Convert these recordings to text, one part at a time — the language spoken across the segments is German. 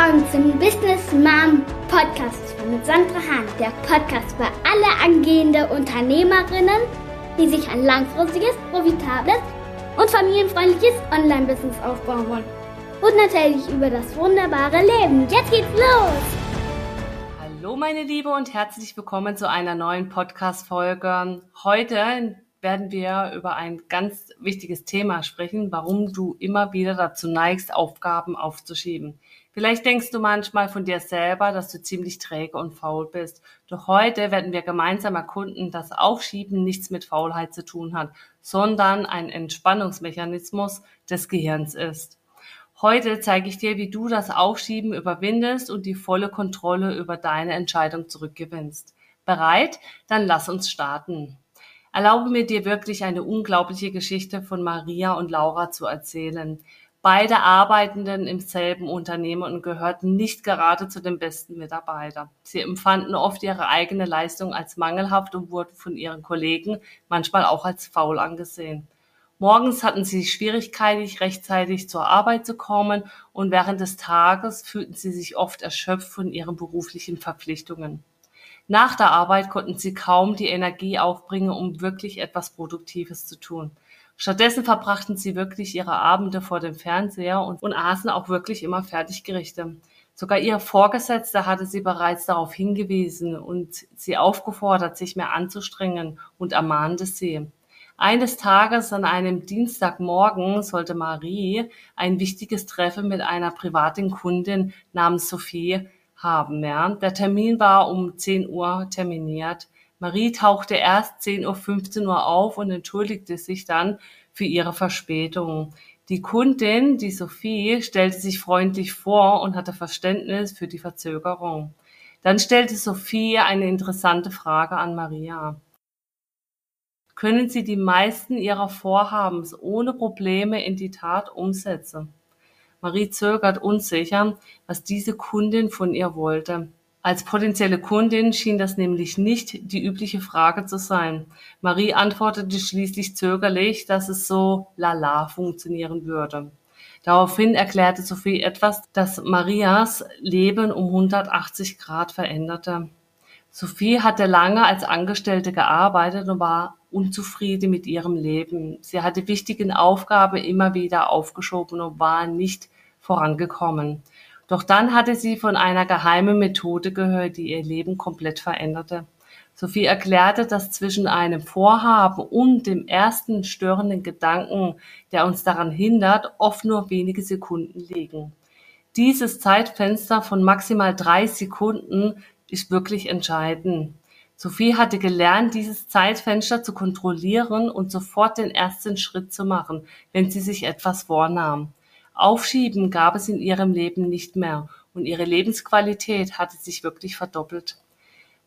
willkommen zum Business Mom Podcast mit Sandra Hahn. Der Podcast für alle angehende Unternehmerinnen, die sich ein langfristiges, profitables und familienfreundliches Online-Business aufbauen wollen. Und natürlich über das wunderbare Leben. Jetzt geht's los! Hallo meine Liebe und herzlich willkommen zu einer neuen Podcast-Folge. Heute werden wir über ein ganz wichtiges Thema sprechen, warum du immer wieder dazu neigst, Aufgaben aufzuschieben. Vielleicht denkst du manchmal von dir selber, dass du ziemlich träge und faul bist. Doch heute werden wir gemeinsam erkunden, dass Aufschieben nichts mit Faulheit zu tun hat, sondern ein Entspannungsmechanismus des Gehirns ist. Heute zeige ich dir, wie du das Aufschieben überwindest und die volle Kontrolle über deine Entscheidung zurückgewinnst. Bereit? Dann lass uns starten. Erlaube mir dir wirklich eine unglaubliche Geschichte von Maria und Laura zu erzählen. Beide arbeitenden im selben Unternehmen und gehörten nicht gerade zu den besten Mitarbeitern. Sie empfanden oft ihre eigene Leistung als mangelhaft und wurden von ihren Kollegen manchmal auch als faul angesehen. Morgens hatten sie Schwierigkeiten, rechtzeitig zur Arbeit zu kommen und während des Tages fühlten sie sich oft erschöpft von ihren beruflichen Verpflichtungen. Nach der Arbeit konnten sie kaum die Energie aufbringen, um wirklich etwas Produktives zu tun. Stattdessen verbrachten sie wirklich ihre Abende vor dem Fernseher und, und aßen auch wirklich immer Fertiggerichte. Sogar ihr Vorgesetzter hatte sie bereits darauf hingewiesen und sie aufgefordert, sich mehr anzustrengen und ermahnte sie. Eines Tages an einem Dienstagmorgen sollte Marie ein wichtiges Treffen mit einer privaten Kundin namens Sophie haben. Ja. Der Termin war um 10 Uhr terminiert. Marie tauchte erst 10 Uhr, 15 Uhr auf und entschuldigte sich dann für ihre Verspätung. Die Kundin, die Sophie, stellte sich freundlich vor und hatte Verständnis für die Verzögerung. Dann stellte Sophie eine interessante Frage an Maria. Können Sie die meisten Ihrer Vorhabens ohne Probleme in die Tat umsetzen? Marie zögert unsicher, was diese Kundin von ihr wollte. Als potenzielle Kundin schien das nämlich nicht die übliche Frage zu sein. Marie antwortete schließlich zögerlich, dass es so lala funktionieren würde. Daraufhin erklärte Sophie etwas, das Marias Leben um 180 Grad veränderte. Sophie hatte lange als Angestellte gearbeitet und war unzufrieden mit ihrem Leben. Sie hatte wichtigen Aufgaben immer wieder aufgeschoben und war nicht vorangekommen. Doch dann hatte sie von einer geheimen Methode gehört, die ihr Leben komplett veränderte. Sophie erklärte, dass zwischen einem Vorhaben und dem ersten störenden Gedanken, der uns daran hindert, oft nur wenige Sekunden liegen. Dieses Zeitfenster von maximal drei Sekunden ist wirklich entscheidend. Sophie hatte gelernt, dieses Zeitfenster zu kontrollieren und sofort den ersten Schritt zu machen, wenn sie sich etwas vornahm. Aufschieben gab es in ihrem Leben nicht mehr und ihre Lebensqualität hatte sich wirklich verdoppelt.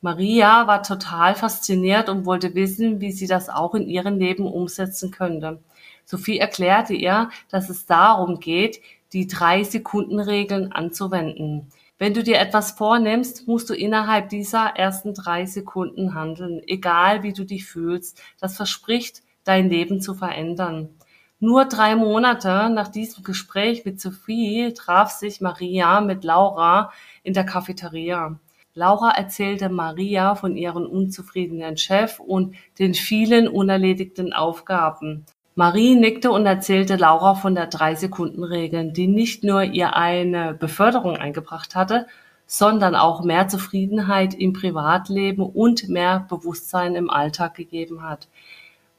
Maria war total fasziniert und wollte wissen, wie sie das auch in ihrem Leben umsetzen könnte. Sophie erklärte ihr, dass es darum geht, die drei Sekunden Regeln anzuwenden. Wenn du dir etwas vornimmst, musst du innerhalb dieser ersten drei Sekunden handeln, egal wie du dich fühlst. Das verspricht, dein Leben zu verändern. Nur drei Monate nach diesem Gespräch mit Sophie traf sich Maria mit Laura in der Cafeteria. Laura erzählte Maria von ihrem unzufriedenen Chef und den vielen unerledigten Aufgaben. Marie nickte und erzählte Laura von der Drei-Sekunden-Regel, die nicht nur ihr eine Beförderung eingebracht hatte, sondern auch mehr Zufriedenheit im Privatleben und mehr Bewusstsein im Alltag gegeben hat.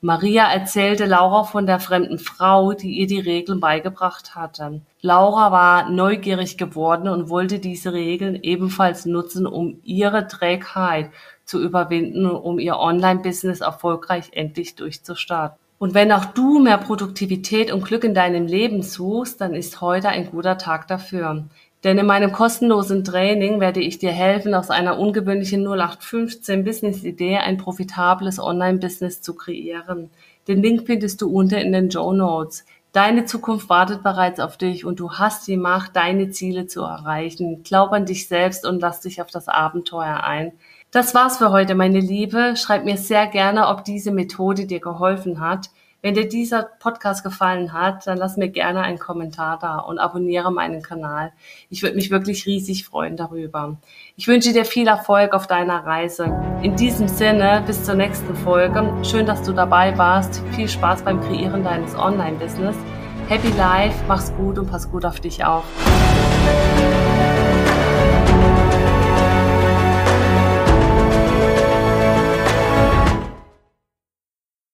Maria erzählte Laura von der fremden Frau, die ihr die Regeln beigebracht hatte. Laura war neugierig geworden und wollte diese Regeln ebenfalls nutzen, um ihre Trägheit zu überwinden, um ihr Online-Business erfolgreich endlich durchzustarten. Und wenn auch du mehr Produktivität und Glück in deinem Leben suchst, dann ist heute ein guter Tag dafür. Denn in meinem kostenlosen Training werde ich dir helfen, aus einer ungewöhnlichen 0815 Business-Idee ein profitables Online-Business zu kreieren. Den Link findest du unten in den Show Notes. Deine Zukunft wartet bereits auf dich und du hast die Macht, deine Ziele zu erreichen. Glaub an dich selbst und lass dich auf das Abenteuer ein. Das war's für heute, meine Liebe. Schreib mir sehr gerne, ob diese Methode dir geholfen hat. Wenn dir dieser Podcast gefallen hat, dann lass mir gerne einen Kommentar da und abonniere meinen Kanal. Ich würde mich wirklich riesig freuen darüber. Ich wünsche dir viel Erfolg auf deiner Reise. In diesem Sinne, bis zur nächsten Folge. Schön, dass du dabei warst. Viel Spaß beim Kreieren deines Online-Business. Happy Life, mach's gut und pass gut auf dich auf.